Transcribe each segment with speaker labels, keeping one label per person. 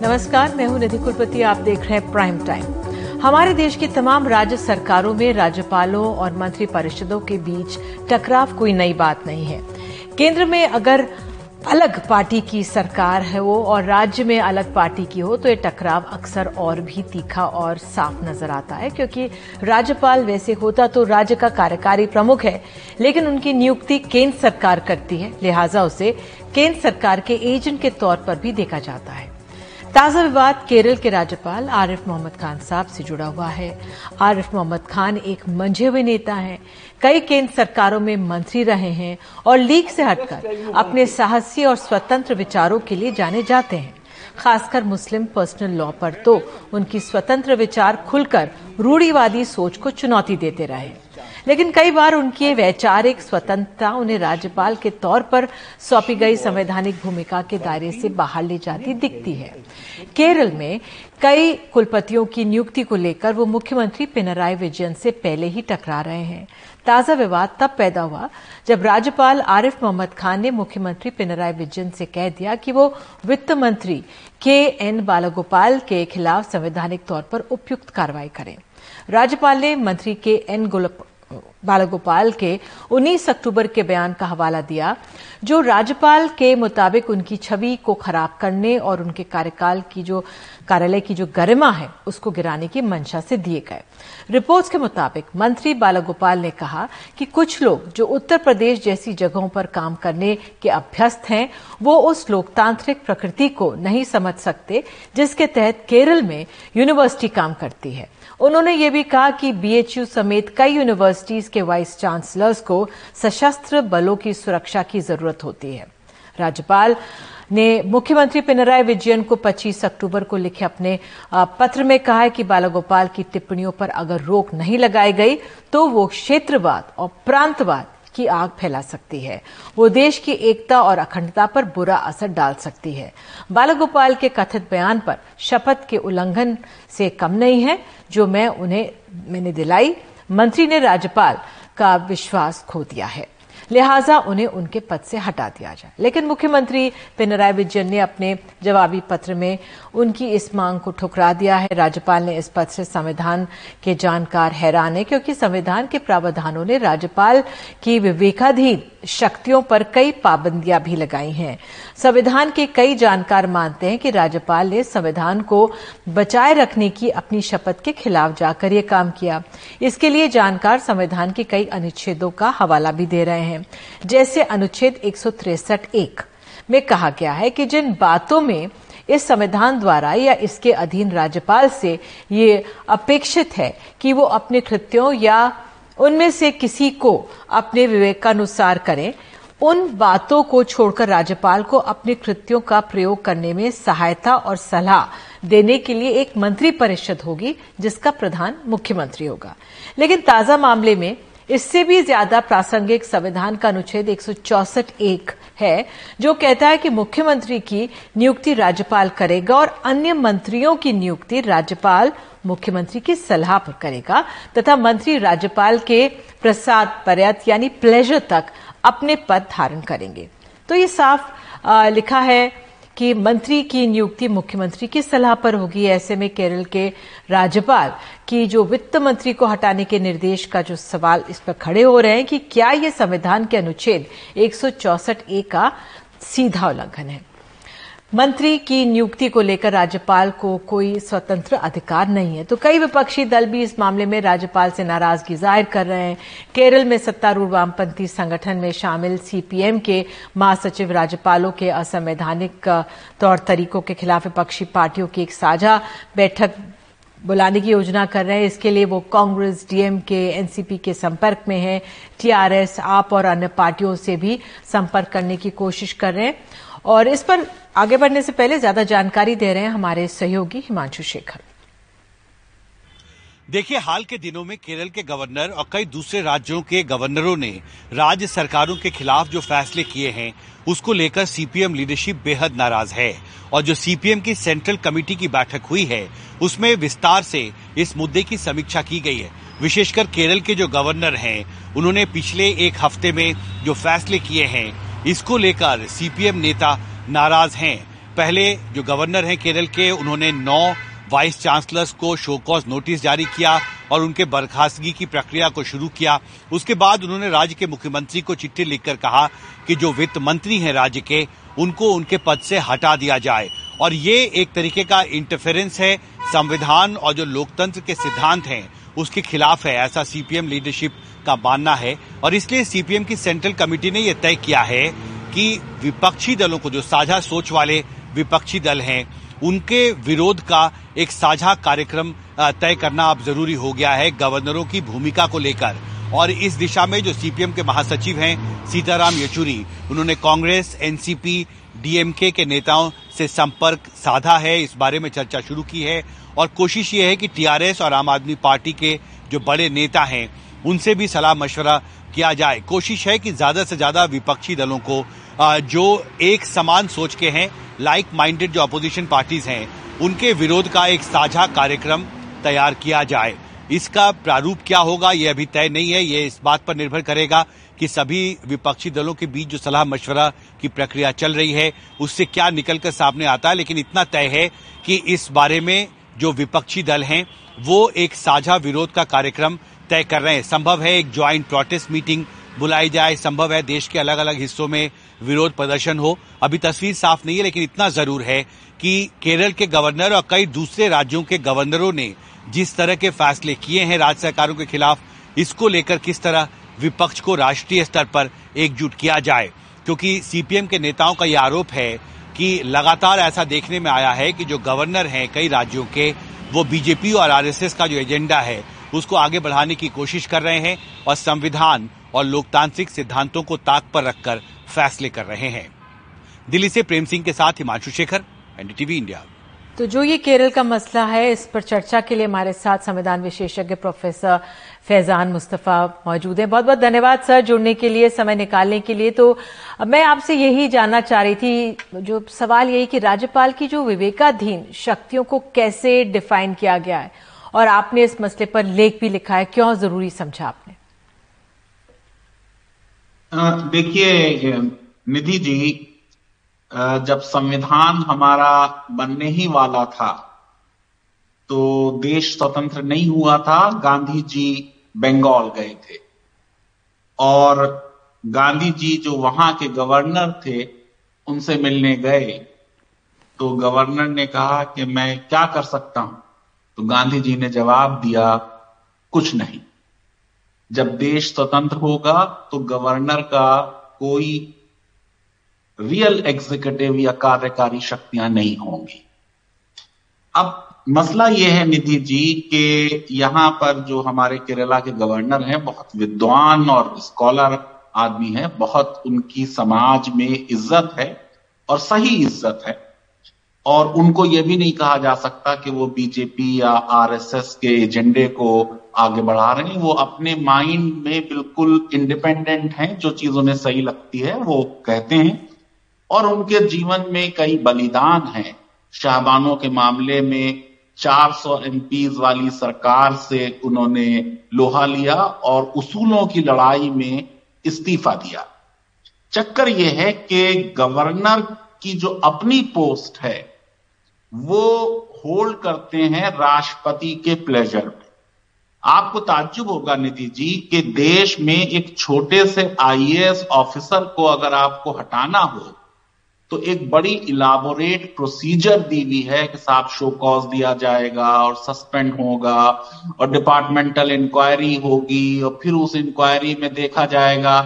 Speaker 1: नमस्कार, मैं हूँ निधि कुलपति, आप देख रहे हैं प्राइम टाइम हमारे देश की तमाम राज्य सरकारों में राज्यपालों और मंत्री परिषदों के बीच टकराव कोई नई बात नहीं है। केंद्र में अगर अलग पार्टी की सरकार है वो और राज्य में अलग पार्टी की हो तो ये टकराव अक्सर और भी तीखा और साफ़ नज़र आता है, क्योंकि राज्यपाल वैसे होता तो राज्य का कार्यकारी प्रमुख है, लेकिन उनकी नियुक्ति केंद्र सरकार करती है, लिहाजा उसे केंद्र सरकार के एजेंट के तौर पर भी देखा जाता है। ताज़ा विवाद केरल के राज्यपाल आरिफ मोहम्मद खान साहब से जुड़ा हुआ है। आरिफ मोहम्मद खान एक मंझे हुए नेता हैं। कई केंद्र सरकारों में मंत्री रहे हैं और लीग से हटकर अपने साहसी और स्वतंत्र विचारों के लिए जाने जाते हैं। खासकर मुस्लिम पर्सनल लॉ पर तो उनकी स्वतंत्र विचार खुलकर रूढ़ीवादी सोच को चुनौती देते रहे। लेकिन कई बार उनकी वैचारिक स्वतंत्रता उन्हें राज्यपाल के तौर पर सौंपी गई संवैधानिक भूमिका के दायरे से बाहर ले जाती दिखती है। केरल में कई कुलपतियों की नियुक्ति को लेकर वो मुख्यमंत्री पिनराई विजयन से पहले ही टकरा रहे हैं। ताज़ा विवाद तब पैदा हुआ जब राज्यपाल आरिफ मोहम्मद खान ने मुख्यमंत्री पिनराई विजयन से कह दिया कि वो वित्त मंत्री के एन बालागोपाल के खिलाफ संवैधानिक तौर पर उपयुक्त कार्रवाई करें। राज्यपाल ने मंत्री के एन बालागोपाल के 19 अक्टूबर के बयान का हवाला दिया, जो राज्यपाल के मुताबिक उनकी छवि को खराब करने और उनके कार्यकाल की जो, कार्यालय की जो गरिमा है, उसको गिराने की मंशा से दिए गए। रिपोर्ट्स के मुताबिक मंत्री बालागोपाल ने कहा कि कुछ लोग जो उत्तर प्रदेश जैसी जगहों पर काम करने के अभ्यस्त हैं, वो उस लोकतांत्रिक प्रकृति को नहीं समझ सकते, जिसके तहत केरल में यूनिवर्सिटी काम करती है। उन्होंने ये भी कहा कि बीएचयू समेत कई यूनिवर्सिटीज के वाइस चांसलर्स को सशस्त्र बलों की सुरक्षा की ज़रूरत होती है। राज्यपाल ने मुख्यमंत्री पिनराई विजयन को 25 अक्टूबर को लिखे अपने पत्र में कहा है कि बालागोपाल की टिप्पणियों पर अगर रोक नहीं लगाई गई तो वो क्षेत्रवाद और प्रांतवाद की आग फैला सकती है। वो देश की एकता और अखंडता पर बुरा असर डाल सकती है। बालागोपाल के कथित बयान पर शपथ के उल्लंघन से कम नहीं है, जो मैं उन्हें, मैंने दिलाई। मंत्री ने राज्यपाल का विश्वास खो दिया है। लिहाजा उन्हें उनके पद से हटा दिया जाए। लेकिन मुख्यमंत्री पिनराई विजयन ने अपने जवाबी पत्र में उनकी इस मांग को ठुकरा दिया है। राज्यपाल ने इस पद से संविधान के जानकार हैरान है क्योंकि संविधान के प्रावधानों ने राज्यपाल की विवेकाधीन शक्तियों पर कई पाबंदियाँ भी लगाई हैं। संविधान के कई जानकार मानते हैं कि राज्यपाल ने संविधान को बचाए रखने की अपनी शपथ के खिलाफ जाकर यह काम किया। इसके लिए जानकार संविधान के कई अनुच्छेदों का हवाला भी दे रहे हैं। जैसे अनुच्छेद एक एक में कहा गया है कि जिन बातों में इस संविधान द्वारा या इसके अधीन राज्यपाल से ये अपेक्षित है कि वो अपने कृत्यों या उनमें से किसी को अपने विवेकानुसार करें, उन बातों को छोड़कर राज्यपाल को अपने कृत्यों का प्रयोग करने में सहायता और सलाह देने के लिए एक मंत्री परिषद होगी, जिसका प्रधान मुख्यमंत्री होगा। लेकिन ताज़ा मामले में इससे भी ज़्यादा प्रासंगिक संविधान का अनुच्छेद एक एक है जो कहता है कि मुख्यमंत्री की नियुक्ति राज्यपाल करेगा और अन्य मंत्रियों की नियुक्ति राज्यपाल मुख्यमंत्री की सलाह पर करेगा तथा मंत्री राज्यपाल के प्रसाद पर्यत यानी प्लेजर तक अपने पद धारण करेंगे। तो ये साफ़ आ, लिखा है कि मंत्री की नियुक्ति मुख्यमंत्री की सलाह पर होगी। ऐसे में केरल के राज्यपाल की जो वित्त मंत्री को हटाने के निर्देश का जो सवाल इस पर खड़े हो रहे हैं कि क्या ये संविधान के अनुच्छेद एक ए का सीधा उल्लंघन है। मंत्री की नियुक्ति को लेकर राज्यपाल को कोई स्वतंत्र अधिकार नहीं है। तो कई विपक्षी दल भी इस मामले में राज्यपाल से नाराज़गी ज़ाहिर कर रहे हैं। केरल में सत्तारूढ़ वामपंथी संगठन में शामिल सीपीएम के महासचिव राज्यपालों के असंवैधानिक तौर तरीकों के खिलाफ विपक्षी पार्टियों की एक साझा बैठक बुलाने की योजना कर रहे हैं। इसके लिए वो कांग्रेस, डीएम के, एनसीपी के संपर्क में है। टीआरएस, आप और अन्य पार्टियों से भी संपर्क करने की कोशिश कर रहे हैं। और इस पर आगे बढ़ने से पहले ज़्यादा जानकारी दे रहे हैं हमारे सहयोगी हिमांशु शेखर।
Speaker 2: देखिए, हाल के दिनों में केरल के गवर्नर और कई दूसरे राज्यों के गवर्नरों ने राज्य सरकारों के खिलाफ जो फैसले किए हैं, उसको लेकर सीपीएम लीडरशिप बेहद नाराज़ है। और जो सीपीएम की सेंट्रल कमेटी की बैठक हुई है, उसमें विस्तार से इस मुद्दे की समीक्षा की गई है। विशेषकर केरल के जो गवर्नर हैं, उन्होंने पिछले एक हफ़्ते में जो फैसले किए हैं, इसको लेकर सीपीएम नेता नाराज़ हैं। पहले जो गवर्नर हैं केरल के, उन्होंने नौ वाइस चांसलर्स को शोकॉज नोटिस जारी किया और उनके बर्खास्तगी की प्रक्रिया को शुरू किया। उसके बाद उन्होंने राज्य के मुख्यमंत्री को चिट्ठी लिखकर कहा कि जो वित्त मंत्री हैं राज्य के, उनको उनके पद से हटा दिया जाए। और ये एक तरीके का इंटरफेरेंस है, संविधान और जो लोकतंत्र के सिद्धांत हैं, उसके खिलाफ है। ऐसा सीपीएम लीडरशिप का मानना है। और इसलिए सीपीएम की सेंट्रल कमेटी ने यह तय किया है कि विपक्षी दलों को जो साझा सोच वाले विपक्षी दल हैं, उनके विरोध का एक साझा कार्यक्रम तय करना अब ज़रूरी हो गया है गवर्नरों की भूमिका को लेकर। और इस दिशा में जो सीपीएम के महासचिव हैं, सीताराम येचुरी, उन्होंने कांग्रेस, एनसीपी, डीएमके के नेताओं से संपर्क साधा है, इस बारे में चर्चा शुरू की है। और कोशिश ये है कि टीआरएस और आम आदमी पार्टी के जो बड़े नेता हैं, उनसे भी सलाह मशवरा किया जाए। कोशिश है कि ज़्यादा से ज़्यादा विपक्षी दलों को जो एक समान सोच के हैं लाइक माइंडेड जो अपोजिशन पार्टीज़ हैं, उनके विरोध का एक साझा कार्यक्रम तैयार किया जाए। इसका प्रारूप क्या होगा, ये अभी तय नहीं है, ये इस बात पर निर्भर करेगा कि सभी विपक्षी दलों के बीच जो सलाह मशवरा की प्रक्रिया चल रही है, उससे क्या निकलकर सामने आता है। लेकिन इतना तय है कि इस बारे में जो विपक्षी दल हैं, वो एक साझा विरोध का कार्यक्रम तय कर रहे हैं। संभव है एक ज्वाइंट प्रोटेस्ट मीटिंग बुलाई जाए। संभव है देश के अलग अलग हिस्सों में विरोध प्रदर्शन हो। अभी तस्वीर साफ़ नहीं है, लेकिन इतना ज़रूर है कि केरल के गवर्नर और कई दूसरे राज्यों के गवर्नरों ने जिस तरह के फैसले किए हैं राज्य सरकारों के खिलाफ, इसको लेकर किस तरह विपक्ष को राष्ट्रीय स्तर पर एकजुट किया जाए। क्योंकि सीपीएम के नेताओं का यह आरोप है कि लगातार ऐसा देखने में आया है कि जो गवर्नर हैं कई राज्यों के, वो बीजेपी और आरएसएस का जो एजेंडा है, उसको आगे बढ़ाने की कोशिश कर रहे हैं और संविधान और लोकतांत्रिक सिद्धांतों को ताक पर रखकर फैसले कर रहे हैं। दिल्ली से प्रेम सिंह के साथ हिमांशु शेखर, एनडीटीवी इंडिया।
Speaker 1: तो जो ये केरल का मसला है, इस पर चर्चा के लिए हमारे साथ संविधान विशेषज्ञ प्रोफेसर फैजान मुस्तफ़ा मौजूद हैं। बहुत बहुत धन्यवाद, सर, जुड़ने के लिए, समय निकालने के लिए। तो मैं आपसे यही जानना चाह रही थी, जो सवाल यही कि राज्यपाल की जो विवेकाधीन शक्तियों को कैसे डिफाइन किया गया है? और आपने इस मसले पर लेख भी लिखा है, क्यों ज़रूरी समझा आपने?
Speaker 3: देखिए निधि जी जब संविधान हमारा बनने ही वाला था तो देश स्वतंत्र नहीं हुआ था, गांधी जी बंगाल गए थे। और गांधी जी जो वहाँ के गवर्नर थे, उनसे मिलने गए। तो गवर्नर ने कहा कि मैं क्या कर सकता हूँ? तो गांधी जी ने जवाब दिया, कुछ नहीं। जब देश स्वतंत्र होगा तो गवर्नर का कोई रियल एग्जीक्यूटिव या कार्यकारी शक्तियाँ नहीं होंगी। अब मसला यह है निधि जी, कि यहाँ पर जो हमारे केरला के गवर्नर हैं, बहुत विद्वान और स्कॉलर आदमी है, बहुत उनकी समाज में इज़्ज़त है और सही इज़्ज़त है। और उनको यह भी नहीं कहा जा सकता कि वो बीजेपी या आरएसएस के एजेंडे को आगे बढ़ा रहे हैं। वो अपने माइंड में बिल्कुल इंडिपेंडेंट हैं, जो चीज़ उन्हें सही लगती है, वो कहते हैं। और उनके जीवन में कई बलिदान हैं। शाहबानों के मामले में 400 एमपीज वाली सरकार से उन्होंने लोहा लिया और उसूलों की लड़ाई में इस्तीफा दिया। चक्कर यह है कि गवर्नर की जो अपनी पोस्ट है वो होल्ड करते हैं राष्ट्रपति के प्लेजर में आपको ताज्जुब होगा निधि जी कि देश में एक छोटे से आईएएस ऑफिसर को अगर आपको हटाना हो तो एक बड़ी इलाबोरेट प्रोसीजर दी हुई है कि साहब शो कॉज दिया जाएगा और सस्पेंड होगा और डिपार्टमेंटल इंक्वायरी होगी और फिर उस इंक्वायरी में देखा जाएगा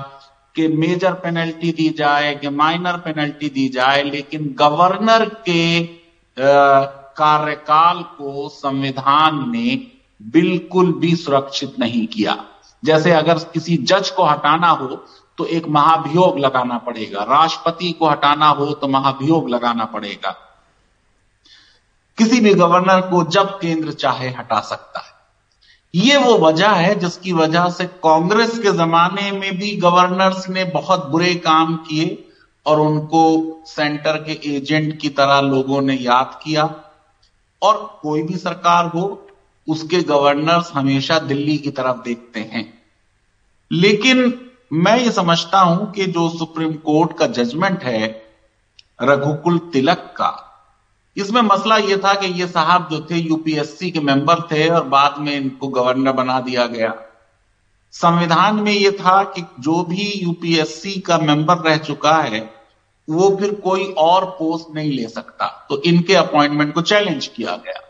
Speaker 3: कि मेजर पेनल्टी दी जाए, कि माइनर पेनल्टी दी जाए, लेकिन गवर्नर के कार्यकाल को संविधान ने बिल्कुल भी सुरक्षित नहीं किया। जैसे अगर किसी जज को हटाना हो तो एक महाभियोग लगाना पड़ेगा। राष्ट्रपति को हटाना हो तो महाभियोग लगाना पड़ेगा। किसी भी गवर्नर को जब केंद्र चाहे हटा सकता है। ये वो वजह है जिसकी वजह से कांग्रेस के जमाने में भी गवर्नर्स ने बहुत बुरे काम किए और उनको सेंटर के एजेंट की तरह लोगों ने याद किया। और कोई भी सरकार हो, उसके गवर्नर्स हमेशा दिल्ली की तरफ़ देखते हैं। लेकिन मैं ये समझता हूँ कि जो सुप्रीम कोर्ट का जजमेंट है, रघुकुल तिलक का, इसमें मसला यह था कि ये साहब जो थे, यूपीएससी के मेंबर थे और बाद में इनको गवर्नर बना दिया गया। संविधान में ये था कि जो भी यूपीएससी का मेंबर रह चुका है, वो फिर कोई और पोस्ट नहीं ले सकता। तो इनके अपॉइंटमेंट को चैलेंज किया गया।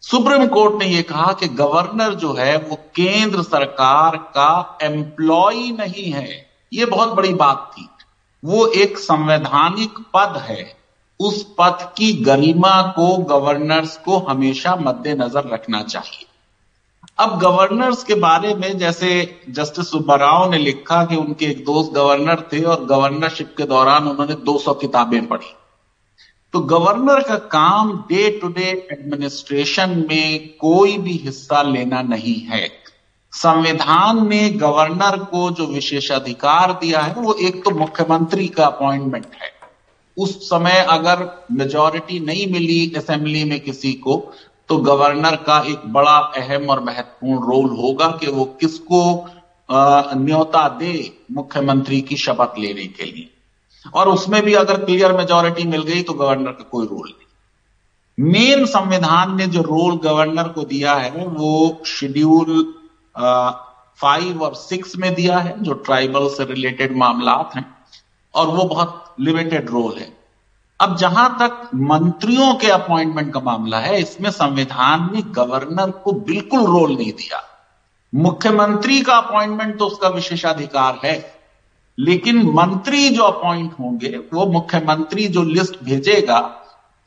Speaker 3: सुप्रीम कोर्ट ने यह कहा कि गवर्नर जो है, वो केंद्र सरकार का एम्प्लॉय नहीं है। ये बहुत बड़ी बात थी। वो एक संवैधानिक पद है। उस पद की गरिमा को गवर्नर्स को हमेशा मद्देनजर रखना चाहिए। अब गवर्नर्स के बारे में जैसे जस्टिस सुब्बाराव ने लिखा कि उनके एक दोस्त गवर्नर थे और गवर्नरशिप के दौरान उन्होंने 200 किताबें पढ़ी। तो गवर्नर का काम डे टू डे एडमिनिस्ट्रेशन में कोई भी हिस्सा लेना नहीं है। संविधान ने गवर्नर को जो विशेषाधिकार दिया है, वो एक तो मुख्यमंत्री का अपॉइंटमेंट है। उस समय अगर मेजोरिटी नहीं मिली असेंबली में किसी को तो गवर्नर का एक बड़ा अहम और महत्वपूर्ण रोल होगा कि वो किसको न्योता दे मुख्यमंत्री की शपथ लेने के लिए। और उसमें भी अगर क्लियर मेजोरिटी मिल गई तो गवर्नर का कोई रोल नहीं। मेन संविधान ने जो रोल गवर्नर को दिया है, वो शेड्यूल फाइव और सिक्स में दिया है, जो ट्राइबल से रिलेटेड मामला हैं, और वो बहुत लिमिटेड रोल है। अब जहाँ तक मंत्रियों के अपॉइंटमेंट का मामला है, इसमें संविधान ने गवर्नर को बिल्कुल रोल नहीं दिया। मुख्यमंत्री का अपॉइंटमेंट तो उसका विशेषाधिकार है, लेकिन मंत्री जो अपॉइंट होंगे, वो मुख्यमंत्री जो लिस्ट भेजेगा,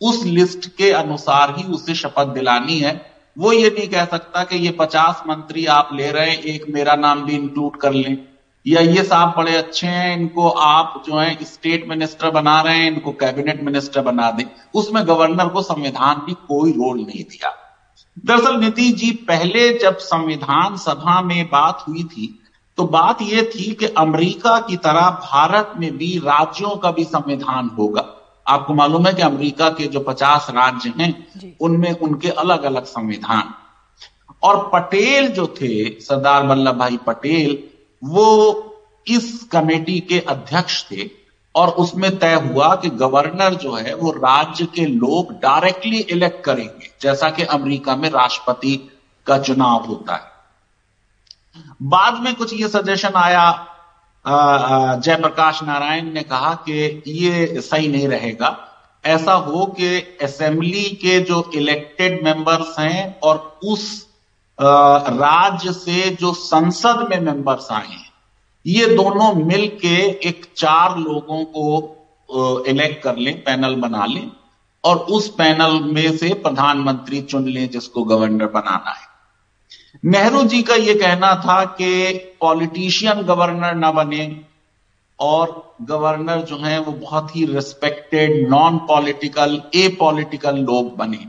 Speaker 3: उस लिस्ट के अनुसार ही उसे शपथ दिलानी है। वो ये नहीं कह सकता कि ये पचास मंत्री आप ले रहे हैं, एक मेरा नाम भी इंक्लूड कर लें। या ये साहब बड़े अच्छे हैं इनको आप जो है स्टेट मिनिस्टर बना रहे हैं इनको कैबिनेट मिनिस्टर बना दें। उसमें गवर्नर को संविधान ने कोई रोल नहीं दिया। दरअसल नीतीश जी पहले जब संविधान सभा में बात हुई थी तो बात यह थी कि अमेरिका की तरह भारत में भी राज्यों का भी संविधान होगा। आपको मालूम है कि अमेरिका के जो पचास राज्य हैं उनमें उनके अलग अलग संविधान। और पटेल जो थे सरदार वल्लभ भाई पटेल वो इस कमेटी के अध्यक्ष थे और उसमें तय हुआ कि गवर्नर जो है वो राज्य के लोग डायरेक्टली इलेक्ट करेंगे, जैसा कि अमेरिका में राष्ट्रपति का चुनाव होता है। बाद में कुछ ये सजेशन आया जयप्रकाश नारायण ने कहा कि ये सही नहीं रहेगा। ऐसा हो कि असेंबली के जो इलेक्टेड मेंबर्स हैं और उस राज्य से जो संसद में मेंबर्स आए हैं, ये दोनों मिलके एक चार लोगों को इलेक्ट कर लें पैनल बना लें, और उस पैनल में से प्रधानमंत्री चुन लें जिसको गवर्नर बनाना है। नेहरू जी का यह कहना था कि पॉलिटिशियन गवर्नर ना बने, और गवर्नर जो है वो बहुत ही respected non political apolitical लोग बने।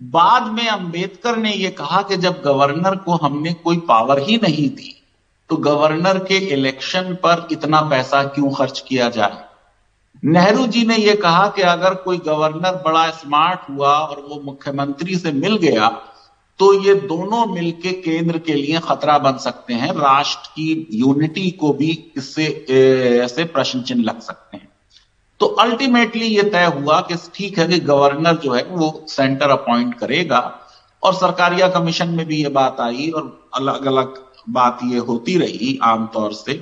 Speaker 3: बाद में अंबेडकर ने यह कहा कि जब गवर्नर को हमने कोई पावर ही नहीं दी तो गवर्नर के इलेक्शन पर इतना पैसा क्यों खर्च किया जाए? नेहरू जी ने यह कहा कि अगर कोई गवर्नर बड़ा स्मार्ट हुआ और वो मुख्यमंत्री से मिल गया तो ये दोनों मिलके केंद्र के लिए खतरा बन सकते हैं, राष्ट्र की यूनिटी को भी इससे ऐसे प्रश्न चिन्ह लग सकते हैं। तो अल्टीमेटली ये तय हुआ कि ठीक है कि गवर्नर जो है वो सेंटर अपॉइंट करेगा और सरकारिया कमीशन में भी ये बात आई और अलग अलग बात ये होती रही आमतौर से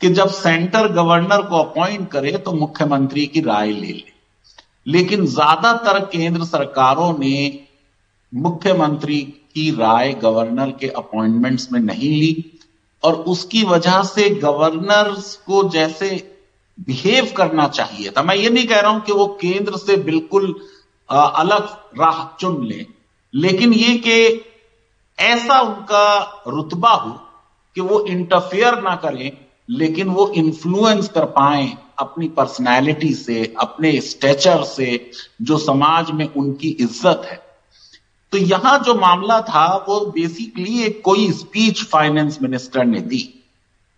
Speaker 3: कि जब सेंटर गवर्नर को अपॉइंट करे तो मुख्यमंत्री की राय ले ले। लेकिन ज़्यादातर केंद्र सरकारों ने मुख्यमंत्री की राय गवर्नर के अपॉइंटमेंट्स में नहीं ली और उसकी वजह से गवर्नर्स को जैसे बिहेव करना चाहिए था। मैं ये नहीं कह रहा हूँ कि वो केंद्र से बिल्कुल अलग राह चुन ले। लेकिन ये कि ऐसा उनका रुतबा हो कि वो इंटरफेयर ना करें, लेकिन वो इन्फ्लुएंस कर पाए अपनी पर्सनैलिटी से, अपने स्टेचर से, जो समाज में उनकी इज़्ज़त है। तो यहाँ जो मामला था, वो बेसिकली एक कोई स्पीच फाइनेंस मिनिस्टर ने दी।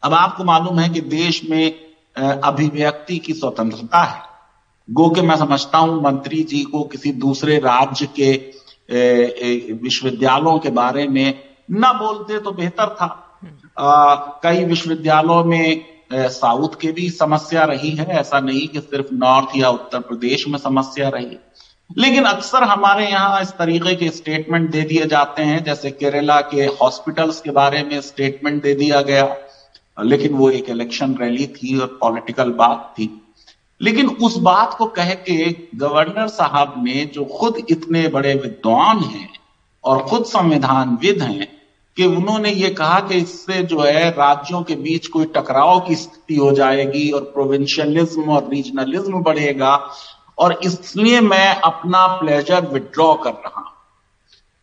Speaker 3: अब आपको मालूम है कि देश में अभिव्यक्ति की स्वतंत्रता है। गो के मैं समझता हूँ मंत्री जी को किसी दूसरे राज्य के विश्वविद्यालयों के बारे में न बोलते तो बेहतर था। आ, कई विश्वविद्यालयों में साउथ के भी समस्या रही है। ऐसा नहीं कि सिर्फ़ नॉर्थ या उत्तर प्रदेश में समस्या रही। लेकिन अक्सर हमारे यहाँ इस तरीके के स्टेटमेंट दे दिए जाते हैं जैसे केरला के हॉस्पिटल्स के बारे में स्टेटमेंट दे दिया गया। लेकिन वो एक इलेक्शन रैली थी और पॉलिटिकल बात थी। लेकिन उस बात को कह के गवर्नर साहब ने जो खुद इतने बड़े विद्वान हैं और खुद संविधानविद हैं कि उन्होंने ये कहा कि इससे जो है राज्यों के बीच कोई टकराव की स्थिति हो जाएगी और प्रोविंशियलिज्म और रीजनलिज्म बढ़ेगा और इसलिए मैं अपना प्लेजर विड्रॉ कर रहा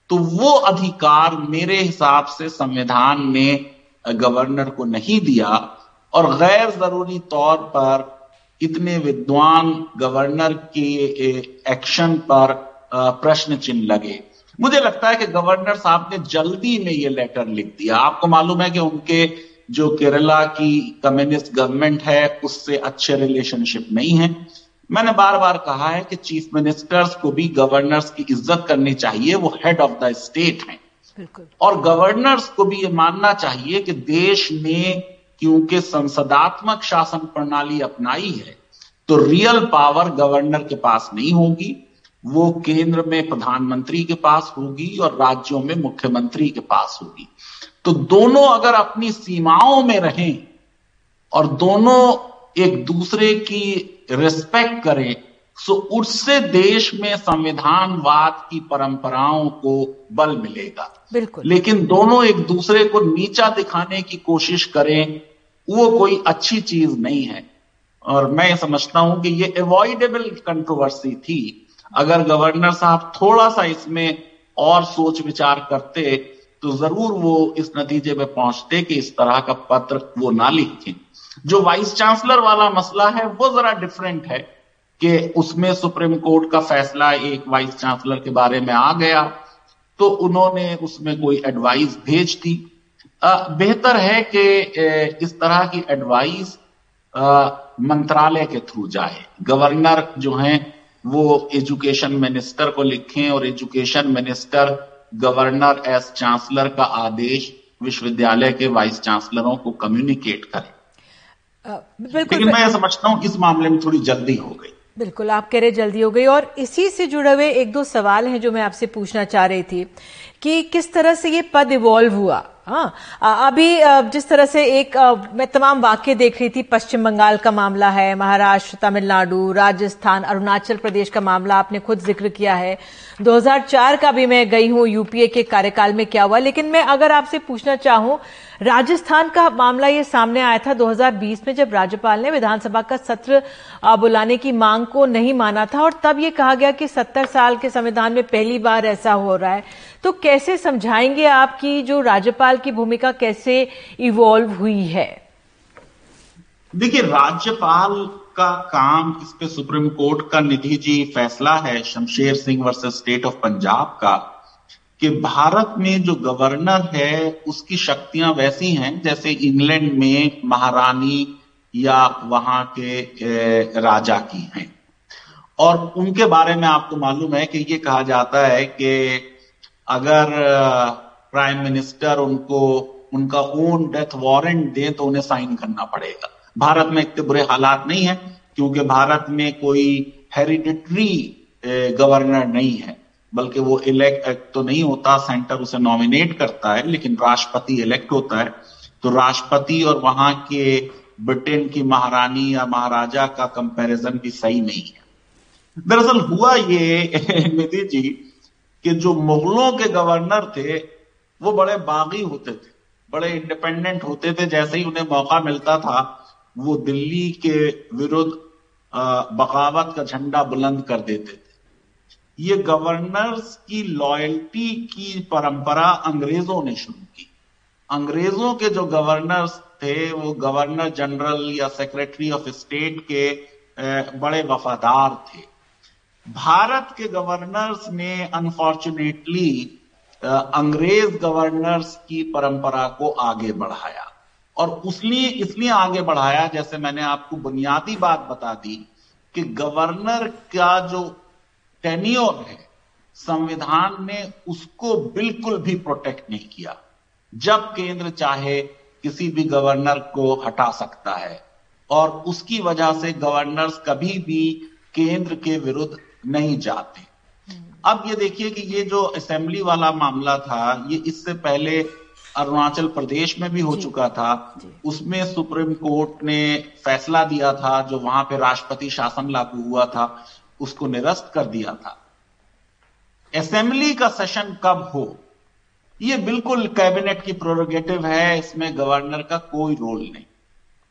Speaker 3: तो वो अधिकार मेरे हिसाब से संविधान ने गवर्नर को नहीं दिया और गैर ज़रूरी तौर पर इतने विद्वान गवर्नर के एक्शन पर प्रश्न चिन्ह लगे। मुझे लगता है कि गवर्नर साहब ने जल्दी में ये लेटर लिख दिया। आपको मालूम है कि उनके जो केरला की कम्युनिस्ट गवर्नमेंट है, उससे अच्छे रिलेशनशिप नहीं है। मैंने बार बार कहा है कि चीफ मिनिस्टर्स को भी गवर्नर्स की इज़्ज़त करनी चाहिए। वो हेड ऑफ़ द स्टेट हैं। और गवर्नर्स को भी ये मानना चाहिए कि देश ने क्योंकि संसदात्मक शासन प्रणाली अपनाई है तो रियल पावर गवर्नर के पास नहीं होगी, वो केंद्र में प्रधानमंत्री के पास होगी और राज्यों में मुख्यमंत्री के पास होगी। तो दोनों अगर अपनी सीमाओं में रहें और दोनों एक दूसरे की रिस्पेक्ट करें सो उससे देश में संविधानवाद की परंपराओं को बल मिलेगा।
Speaker 1: बिल्कुल।
Speaker 3: लेकिन दोनों एक दूसरे को नीचा दिखाने की कोशिश करें वो कोई अच्छी चीज़ नहीं है। और मैं समझता हूँ कि ये अवॉइडेबल कंट्रोवर्सी थी। अगर गवर्नर साहब थोड़ा सा इसमें और सोच विचार करते तो ज़रूर वो इस नतीजे पे पहुँचते कि इस तरह का पत्र वो ना लिखें। जो वाइस चांसलर वाला मसला है वो जरा डिफरेंट है। कि उसमें सुप्रीम कोर्ट का फैसला एक वाइस चांसलर के बारे में आ गया तो उन्होंने उसमें कोई एडवाइस भेज दी। बेहतर है कि इस तरह की एडवाइस मंत्रालय के थ्रू जाए। गवर्नर जो हैं वो एजुकेशन मिनिस्टर को लिखें और education minister governor as chancellor का आदेश विश्वविद्यालय के वाइस चांसलरों को कम्युनिकेट करें। लेकिन मैं समझता हूँ इस मामले में थोड़ी जल्दी हो गई।
Speaker 1: बिल्कुल, आप कह रहे जल्दी हो गई। और इसी से जुड़े हुए एक दो सवाल हैं जो मैं आपसे पूछना चाह रही थी कि किस तरह से ये पद इवॉल्व हुआ? हाँ अभी जिस तरह से एक मैं तमाम वाक्य देख रही थी, पश्चिम बंगाल का मामला है, महाराष्ट्र, तमिलनाडु, राजस्थान, अरुणाचल प्रदेश का मामला आपने खुद ज़िक्र किया है। 2004 का भी मैं गई हूँ, यूपीए के कार्यकाल में क्या हुआ? लेकिन मैं अगर आपसे पूछना चाहूँ राजस्थान का मामला ये सामने आया था 2020 में, जब राज्यपाल ने विधानसभा का सत्र बुलाने की मांग को नहीं माना था और तब ये कहा गया कि 70 साल के संविधान में पहली बार ऐसा हो रहा है। तो कैसे समझाएँगे आपकी जो राज्यपाल की भूमिका कैसे इवॉल्व हुई है?
Speaker 3: देखिए, राज्यपाल का काम इस पे सुप्रीम कोर्ट का निधि जी फैसला है, Shamsher Singh versus state of Punjab का। कि भारत में जो गवर्नर है, उसकी शक्तियाँ वैसी हैं, जैसे इंग्लैंड में महारानी या वहाँ के राजा की हैं। और उनके बारे में आपको मालूम है कि ये कहा जाता है कि अगर प्राइम मिनिस्टर उनको, उनका ओन डेथ वारंट दे तो उन्हें साइन करना पड़ेगा। भारत में इतने बुरे हालात नहीं है, क्योंकि भारत में कोई हेरिडिटरी गवर्नर नहीं है। बल्कि वो इलेक्ट तो नहीं होता सेंटर उसे नॉमिनेट करता है, लेकिन राष्ट्रपति इलेक्ट होता है। तो राष्ट्रपति और वहाँ के ब्रिटेन की महारानी या महाराजा का कंपैरिजन भी सही नहीं है। दरअसल हुआ ये, निधि जी, कि जो मुगलों के गवर्नर थे, वो बड़े बागी होते थे, बड़े इंडिपेंडेंट होते थे, जैसे ही उन्हें मौका मिलता था, वो दिल्ली के विरुद्ध बगावत का झंडा बुलंद कर देते थे। ये गवर्नर्स की लॉयल्टी की परंपरा अंग्रेज़ों ने शुरू की। अंग्रेज़ों के जो गवर्नर्स थे, वो गवर्नर जनरल या सेक्रेटरी ऑफ़ स्टेट के बड़े वफादार थे। भारत के गवर्नर्स ने अनफॉर्चुनेटली अंग्रेज़ गवर्नर्स की परंपरा को आगे बढ़ाया। और उसलिए इसलिए आगे बढ़ाया, जैसे मैंने आपको बुनियादी बात बता दी कि गवर्नर का जो टेन्योर है संविधान ने उसको बिल्कुल भी प्रोटेक्ट नहीं किया। जब केंद्र चाहे किसी भी गवर्नर को हटा सकता है और उसकी वजह से गवर्नर्स कभी भी केंद्र के विरुद्ध नहीं जाते। अब ये देखिए कि ये जो असेंबली वाला मामला था ये इससे पहले अरुणाचल प्रदेश में भी हो चुका था। उसमें सुप्रीम कोर्ट ने फैसला दिया था जो वहाँ पे राष्ट्रपति शासन लागू हुआ था। उसको निरस्त कर दिया था। असेंबली का सेशन कब हो? यह बिल्कुल कैबिनेट की प्रोरोगेटिव है, इसमें गवर्नर का कोई रोल नहीं।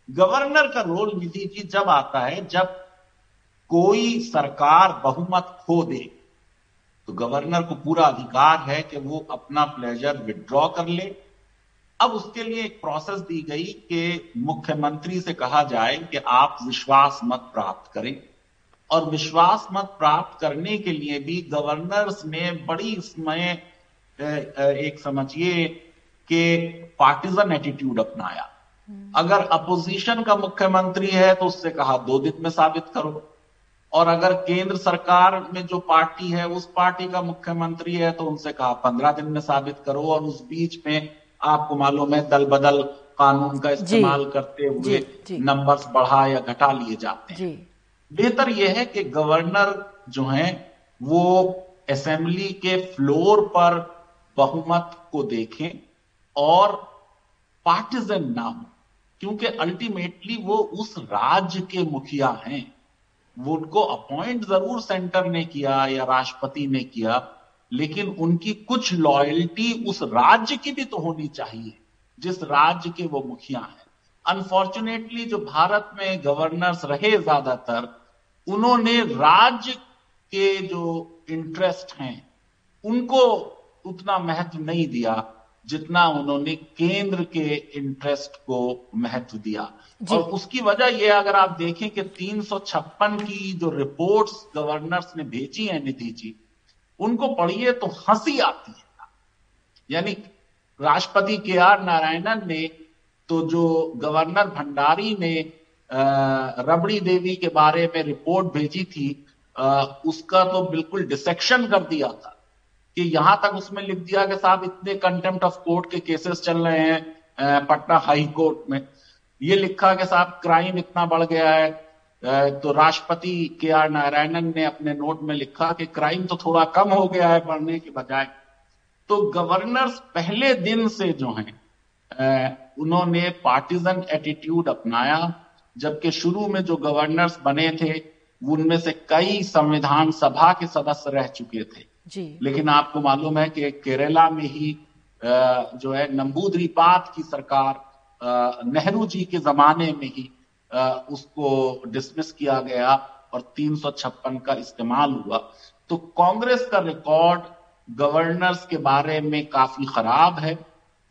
Speaker 3: गवर्नर का रोल निधि जी जब आता है, जब कोई सरकार बहुमत खो दे तो गवर्नर को पूरा अधिकार है कि वो अपना प्लेजर विड्रॉ कर ले। अब उसके लिए एक प्रोसेस दी गई कि मुख्यमंत्री से कहा जाए कि आप विश्वास मत प्राप्त करें। और विश्वास मत प्राप्त करने के लिए भी गवर्नर्स ने बड़ी इसमें एक समझिए कि पार्टिजन एटीट्यूड अपनाया। अगर अपोजिशन का मुख्यमंत्री है तो उससे कहा दो दिन में साबित करो। और अगर केंद्र सरकार में जो पार्टी है उस पार्टी का मुख्यमंत्री है तो उनसे कहा पंद्रह दिन में साबित करो। और उस बीच में आपको मालूम है दल बदल कानून का इस्तेमाल करते हुए नंबर्स बढ़ा या घटा लिए जाते हैं। बेहतर यह है कि गवर्नर जो है, वो असेंबली के फ्लोर पर बहुमत को देखें और पार्टिजन ना हो, क्योंकि अल्टीमेटली वो उस राज्य के मुखिया हैं। वो उनको अपॉइंट ज़रूर सेंटर ने किया या राष्ट्रपति ने किया, लेकिन उनकी कुछ लॉयल्टी उस राज्य की भी तो होनी चाहिए, जिस राज्य के वो मुखिया हैं। अनफॉर्चुनेटली जो भारत में गवर्नर्स रहे ज़्यादातर उन्होंने राज्य के जो इंटरेस्ट हैं उनको उतना महत्व नहीं दिया जितना उन्होंने केंद्र के इंटरेस्ट को महत्व दिया। और उसकी वजह यह अगर आप देखें कि तीन सौ छप्पन की जो रिपोर्ट्स गवर्नर्स ने भेजी हैं नीति जी उनको पढ़िए तो हँसी आती है। यानी राष्ट्रपति के आर नारायणन ने तो जो गवर्नर भंडारी ने रबड़ी देवी के बारे में रिपोर्ट भेजी थी उसका तो बिल्कुल डिसेक्शन कर दिया था कि यहाँ तक उसमें लिख दिया कि साहब इतने कंटेम्प्ट ऑफ़ कोर्ट के केसेस चल रहे हैं पटना हाई कोर्ट में। ये लिखा कि साहब क्राइम इतना बढ़ गया है तो राष्ट्रपति के आर नारायणन ने अपने नोट में लिखा कि क्राइम तो थोड़ा कम हो गया है बढ़ने के बजाय। तो गवर्नर्स पहले दिन से जो है उन्होंने पार्टीजन एटीट्यूड अपनाया जबकि शुरू में जो गवर्नर्स बने थे उनमें से कई संविधान सभा के सदस्य रह चुके थे। जी। लेकिन आपको मालूम है कि केरला में ही जो है नंबूद्रीपात की सरकार नेहरू जी के जमाने में ही उसको डिसमिस किया गया और तीन सौ छप्पन का इस्तेमाल हुआ। तो कांग्रेस का रिकॉर्ड गवर्नर्स के बारे में काफ़ी खराब है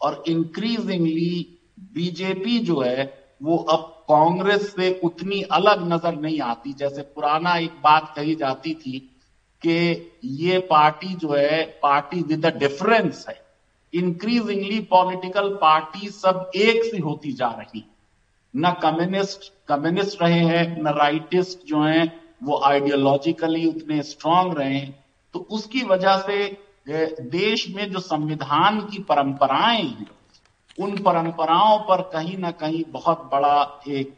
Speaker 3: और इंक्रीजिंगली बीजेपी जो है वो अब कांग्रेस से उतनी अलग नज़र नहीं आती। जैसे पुराना एक बात कही जाती थी कि ये पार्टी जो है, पार्टी विद द डिफरेंस है। इंक्रीजिंगली पॉलिटिकल पार्टी सब एक सी होती जा रही न कम्युनिस्ट कम्युनिस्ट रहे हैं, न राइटिस्ट जो हैं, वो आइडियोलॉजिकली उतने स्ट्रांग रहे हैं। तो उसकी वजह से देश में जो संविधान की परंपराएँ हैं उन परंपराओं पर कहीं ना कहीं बहुत बड़ा एक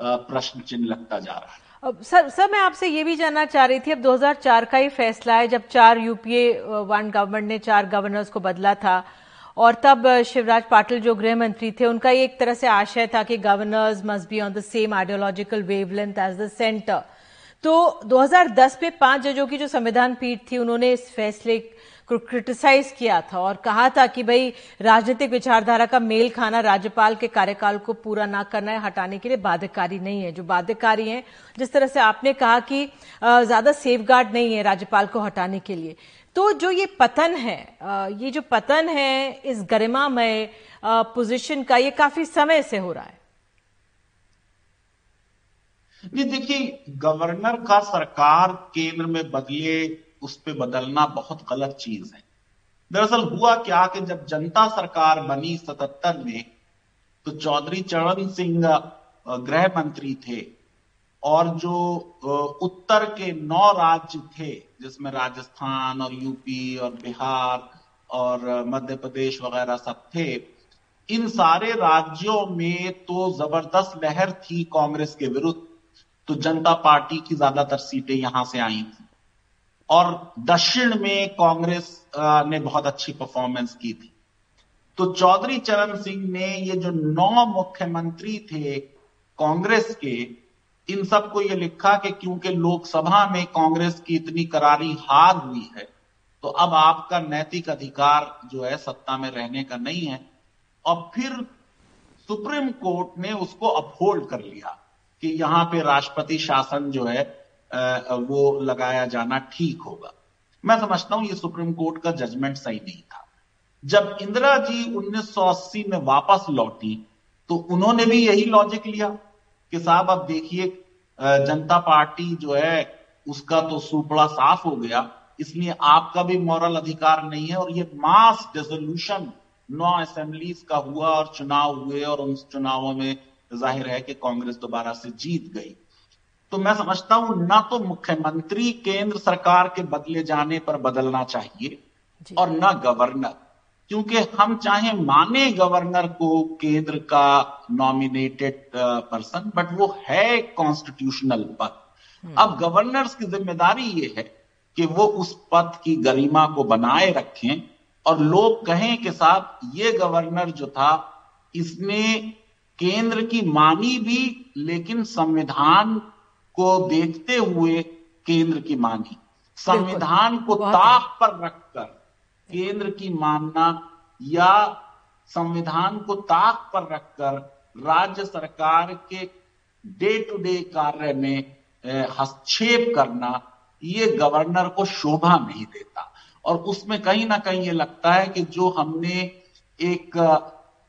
Speaker 3: प्रश्न चिन्ह लगता जा रहा है।
Speaker 1: अब सर सर, मैं आपसे ये भी जानना चाह रही थी, अब 2004 का ही फैसला है, जब चार यूपीए वन गवर्नमेंट ने चार गवर्नर्स को बदला था, और तब शिवराज पाटिल जो गृह मंत्री थे, उनका एक तरह से आशय था कि governors must be on the same ideological wavelength as the centre. तो 2010 पे पाँच जजों की जो संविधान पीठ थी, उन्होंने इस फैसले को क्रिटिसाइज किया था और कहा था कि भाई, राजनीतिक विचारधारा का मेल खाना राज्यपाल के कार्यकाल को पूरा ना करना है, हटाने के लिए बाध्यकारी नहीं है। जो बाध्यकारी है, जिस तरह से आपने कहा कि ज़्यादा सेफ़ नहीं है राज्यपाल को हटाने के लिए। तो जो ये पतन है ये जो पतन है इस गरिमामय पोजीशन का, ये काफ़ी समय से हो रहा है।
Speaker 3: देखिए गवर्नर का सरकार केंद्र में बदले उस पर बदलना बहुत गलत चीज़ है। दरअसल हुआ क्या कि जब जनता सरकार बनी सतहत्तर में तो चौधरी चरण सिंह गृह मंत्री थे और जो उत्तर के नौ राज्य थे, जिसमें राजस्थान और यूपी और बिहार और मध्य प्रदेश वगैरह सब थे, इन सारे राज्यों में तो ज़बरदस्त लहर थी कांग्रेस के विरुद्ध। तो जनता पार्टी की ज़्यादातर सीटें यहाँ से आई थी। और दक्षिण में कांग्रेस ने बहुत अच्छी परफॉर्मेंस की थी। तो चौधरी चरण सिंह ने ये जो नौ मुख्यमंत्री थे कांग्रेस के, इन सबको ये लिखा कि क्योंकि लोकसभा में कांग्रेस की इतनी करारी हार हुई है तो अब आपका नैतिक अधिकार जो है सत्ता में रहने का नहीं है। और फिर सुप्रीम कोर्ट ने उसको अपहोल्ड कर लिया कि यहाँ पे राष्ट्रपति शासन जो है वो लगाया जाना ठीक होगा। मैं समझता हूँ ये सुप्रीम कोर्ट का जजमेंट सही नहीं था। जब इंदिरा जी 1980 में वापस लौटी तो उन्होंने भी यही लॉजिक लिया कि साहब, अब देखिए जनता पार्टी जो है, उसका तो सुपड़ा साफ़ हो गया, इसलिए आपका भी मॉरल अधिकार नहीं है और ये मास डिसोल्यूशन नौ असेंबलीज का हुआ और चुनाव हुए और उन चुनावों में ज़ाहिर है कि कांग्रेस दोबारा से जीत गई। तो मैं समझता हूँ ना तो मुख्यमंत्री केंद्र सरकार के बदले जाने पर बदलना चाहिए और ना गवर्नर। क्योंकि हम चाहे माने गवर्नर को केंद्र का नॉमिनेटेड पर्सन बट वो है कॉन्स्टिट्यूशनल पद। हम्म। अब गवर्नर्स की ज़िम्मेदारी ये है कि वो उस पद की गरिमा को बनाए रखें और लोग कहें कि साहब ये गवर्नर जो था इसने केंद्र की मानी भी लेकिन संविधान को देखते हुए केंद्र की मानी संविधान को ताक पर रखकर केंद्र की मानना या संविधान को ताक पर रखकर राज्य सरकार के डे टू डे कार्य में हस्तक्षेप करना ये गवर्नर को शोभा नहीं देता। और उसमें कहीं ना कहीं ये लगता है कि जो हमने एक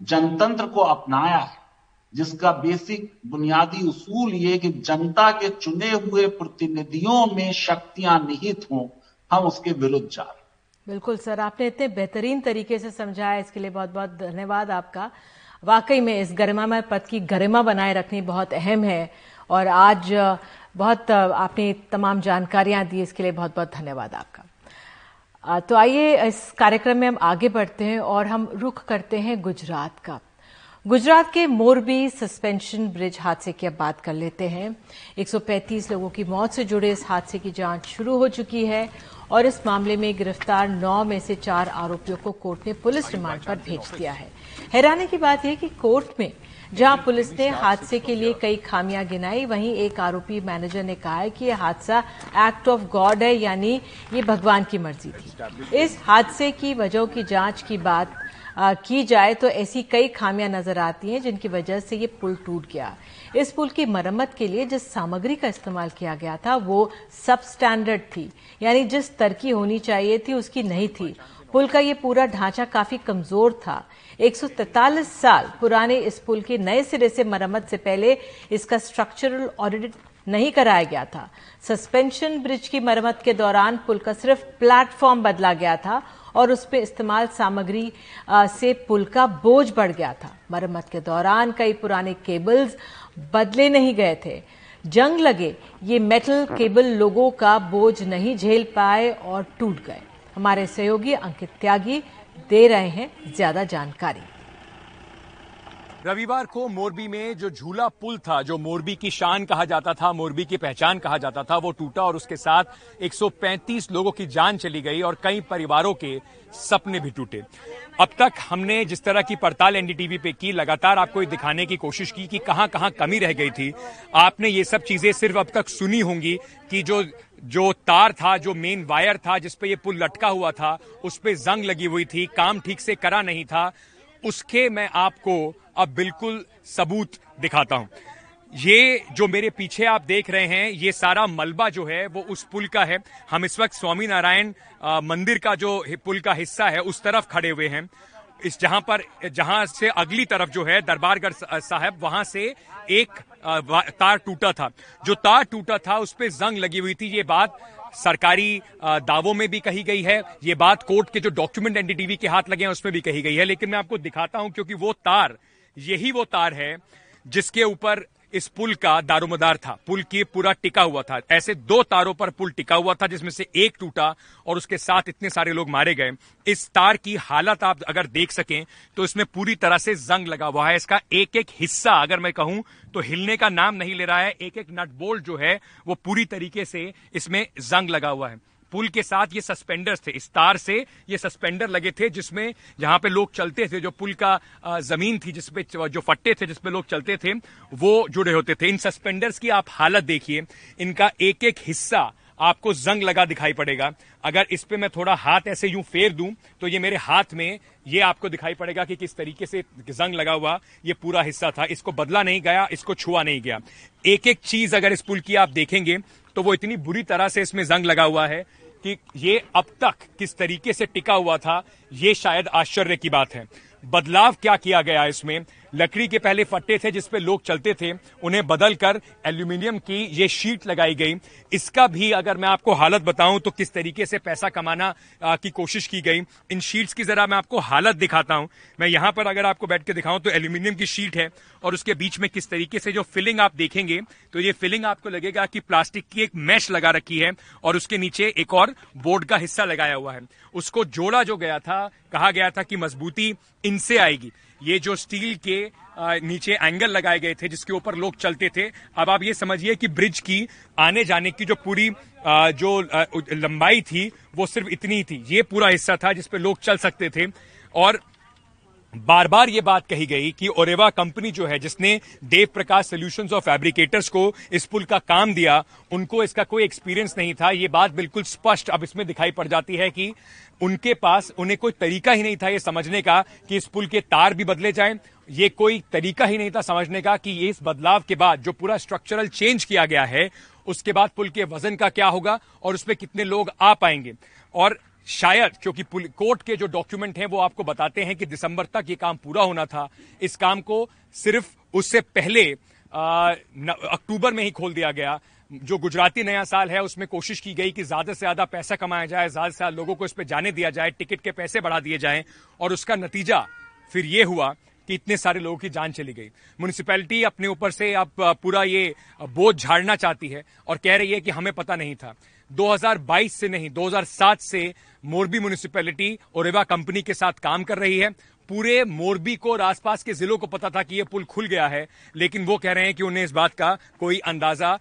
Speaker 3: जनतंत्र को अपनाया है जिसका बेसिक बुनियादी उसूल ये कि जनता के चुने हुए प्रतिनिधियों में शक्तियाँ निहित हों, हम उसके विरुद्ध जा रहे
Speaker 1: बिल्कुल, सर, आपने इतने बेहतरीन तरीके से समझाया, इसके लिए बहुत बहुत धन्यवाद आपका। वाकई में इस गरिमामय पद की गरिमा बनाए रखनी बहुत अहम है, और आज बहुत आपने तमाम जानकारियाँ दी, इसके लिए बहुत बहुत धन्यवाद आपका। तो आइए, इस कार्यक्रम में हम आगे बढ़ते हैं और हम रुख करते हैं गुजरात का। गुजरात के मोरबी सस्पेंशन ब्रिज हादसे की अब बात कर लेते हैं। 135 लोगों की मौत से जुड़े इस हादसे की जाँच शुरू हो चुकी है और इस मामले में गिरफ़्तार नौ में से चार आरोपियों को कोर्ट ने पुलिस रिमांड पर भेज दिया है। हैरानी की बात यह कि कोर्ट में, जहाँ पुलिस ने हादसे के लिए कई खामियाँ गिनाई, वहीं एक आरोपी मैनेजर ने कहा है कि यह हादसा एक्ट ऑफ़ गॉड है, यानी ये भगवान की मर्ज़ी थी। इस हादसे की वजह की जाँच की बात की जाए तो ऐसी कई खामियाँ नज़र आती हैं जिनकी वजह से ये पुल टूट गया। इस पुल की मरम्मत के लिए जिस सामग्री का इस्तेमाल किया गया था, वो सब स्टैंडर्ड थी। यानी जिस स्तर की होनी चाहिए थी, उसकी नहीं थी। पुल का ये पूरा ढांचा काफ़ी कमज़ोर था। 143 साल पुराने इस पुल के नए सिरे से मरम्मत से पहले इसका स्ट्रक्चरल ऑडिट नहीं कराया गया था। सस्पेंशन ब्रिज की मरम्मत के दौरान पुल का सिर्फ़ प्लेटफॉर्म बदला गया था और उस पर इस्तेमाल सामग्री से पुल का बोझ बढ़ गया था। मरम्मत के दौरान कई पुराने केबल्स बदले नहीं गए थे। जंग लगे, ये मेटल केबल लोगों का बोझ नहीं झेल पाए और टूट गए। हमारे सहयोगी अंकित त्यागी दे रहे हैं ज़्यादा जानकारी।
Speaker 4: रविवार को मोरबी में जो झूला पुल था, जो मोरबी की शान कहा जाता था, मोरबी की पहचान कहा जाता था, वो टूटा और उसके साथ 135 लोगों की जान चली गई और कई परिवारों के सपने भी टूटे। अब तक हमने जिस तरह की पड़ताल एनडीटीवी पे की, लगातार आपको ये दिखाने की कोशिश की कि कहाँ कहाँ कमी रह गई थी। आपने ये सब चीज़ें सिर्फ़ अब तक सुनी होंगी कि जो जो तार था, जो मेन वायर था जिसपे ये पुल लटका हुआ था, उस पर जंग लगी हुई थी, काम ठीक से करा नहीं था। उसके मैं आपको अब बिल्कुल सबूत दिखाता हूँ। ये जो मेरे पीछे आप देख रहे हैं, ये सारा मलबा जो है, वो उस पुल का है। हम इस वक्त स्वामी नारायण मंदिर का जो पुल का हिस्सा है, उस तरफ़ खड़े हुए हैं। इस जहाँ पर, जहाँ से अगली तरफ़ जो है, दरबारगढ़ साहब, वहाँ से एक तार टूटा था। जो तार टूटा था, उस पर जंग लगी हुई थी। ये बात सरकारी दावों में भी कही गई है। ये बात कोर्ट के जो डॉक्यूमेंट एनडीटीवी के हाथ लगे हैं, उसमें भी कही गई है। लेकिन मैं आपको दिखाता हूँ, क्योंकि वो तार यही वो तार है जिसके ऊपर इस पुल का दारोमदार था। पुल की पूरा टिका हुआ था। ऐसे दो तारों पर पुल टिका हुआ था, जिसमें से एक टूटा और उसके साथ इतने सारे लोग मारे गए। इस तार की हालत आप अगर देख सकें तो इसमें पूरी तरह से जंग लगा हुआ है। इसका एक एक हिस्सा अगर मैं कहूँ तो हिलने का नाम नहीं ले रहा है। एक एक नट बोल्ट जो है, वो पूरी तरीके से इसमें जंग लगा हुआ है। पुल के साथ ये सस्पेंडर्स थे। इस तार से ये सस्पेंडर लगे थे, जिसमें जहाँ पे लोग चलते थे। जो पुल का ज़मीन थी, जिसपे जो फट्टे थे, जिसपे लोग चलते थे, वो जुड़े होते थे। इन सस्पेंडर्स की आप हालत देखिए। इनका एक एक हिस्सा आपको जंग लगा दिखाई पड़ेगा। अगर इस पे मैं थोड़ा हाथ ऐसे यूँ फेर दूँ तो ये मेरे हाथ में ये आपको दिखाई पड़ेगा कि किस तरीके से जंग लगा हुआ ये पूरा हिस्सा था। इसको बदला नहीं गया, इसको छुआ नहीं गया। एक एक चीज़ अगर इस पुल की आप देखेंगे तो वो इतनी बुरी तरह से इसमें जंग लगा हुआ है कि ये अब तक किस तरीके से टिका हुआ था, ये शायद आश्चर्य की बात है। बदलाव क्या किया गया इसमें? लकड़ी के पहले फट्टे थे जिसपे लोग चलते थे उन्हें बदलकर एल्यूमिनियम की ये शीट लगाई गई। इसका भी अगर मैं आपको हालत बताऊँ तो किस तरीके से पैसा कमाना आ, की कोशिश की गई इन शीट्स की जरा मैं आपको हालत दिखाता हूँ। मैं यहाँ पर अगर आपको बैठ के दिखाऊँ तो एल्यूमिनियम की शीट है और उसके बीच में किस तरीके से जो फिलिंग आप देखेंगे तो ये फिलिंग आपको लगेगा कि प्लास्टिक की एक मैश लगा रखी है और उसके नीचे एक और बोर्ड का हिस्सा लगाया हुआ है। उसको जोड़ा जो गया था कहा गया था कि मजबूती इनसे आएगी। ये जो स्टील के नीचे एंगल लगाए गए थे, जिसके ऊपर लोग चलते थे, अब आप ये समझिए कि ब्रिज की आने जाने की जो पूरी जो लंबाई थी, वो सिर्फ़ इतनी ही थी। ये पूरा हिस्सा था जिसपे लोग चल सकते थे। और बार बार ये बात कही गई कि ओरेवा कंपनी जो है, जिसने Dev Prakash solutions of fabricators को इस पुल का काम दिया, उनको इसका कोई एक्सपीरियंस नहीं था। ये बात बिल्कुल स्पष्ट अब इसमें दिखाई पड़ जाती है कि उनके पास उन्हें कोई तरीका ही नहीं था ये समझने का कि इस पुल के तार भी बदले जाएँ। ये कोई तरीका ही नहीं था समझने का कि इस बदलाव के बाद जो पूरा स्ट्रक्चरल चेंज किया गया है, उसके बाद पुल के वज़न का क्या होगा और उसमें कितने लोग आ पाएँगे। और शायद, क्योंकि कोर्ट के जो डॉक्यूमेंट हैं वो आपको बताते हैं कि दिसंबर तक ये काम पूरा होना था। इस काम को सिर्फ़ उससे पहले अक्टूबर में ही खोल दिया गया। जो गुजराती नया साल है, उसमें कोशिश की गई कि ज़्यादा से ज़्यादा पैसा कमाया जाए, ज़्यादा से ज़्यादा लोगों को इस पर जाने दिया जाए, टिकट के पैसे बढ़ा दिए जाए, और उसका नतीजा फिर ये हुआ कि इतने सारे लोगों की जान चली गई। म्यूनिसपैलिटी अपने ऊपर से अब पूरा ये बोझ झाड़ना चाहती है और कह रही है कि हमें पता नहीं था। 2022 से नहीं 2007 से मोरबी म्यूनिसपैलिटी और रेवा कंपनी के साथ काम कर रही है। पूरे मोरबी को और आसपास के जिलों को पता था कि यह पुल खुल गया है लेकिन वो कह रहे हैं कि उन्हें इस बात का कोई अंदाज़ा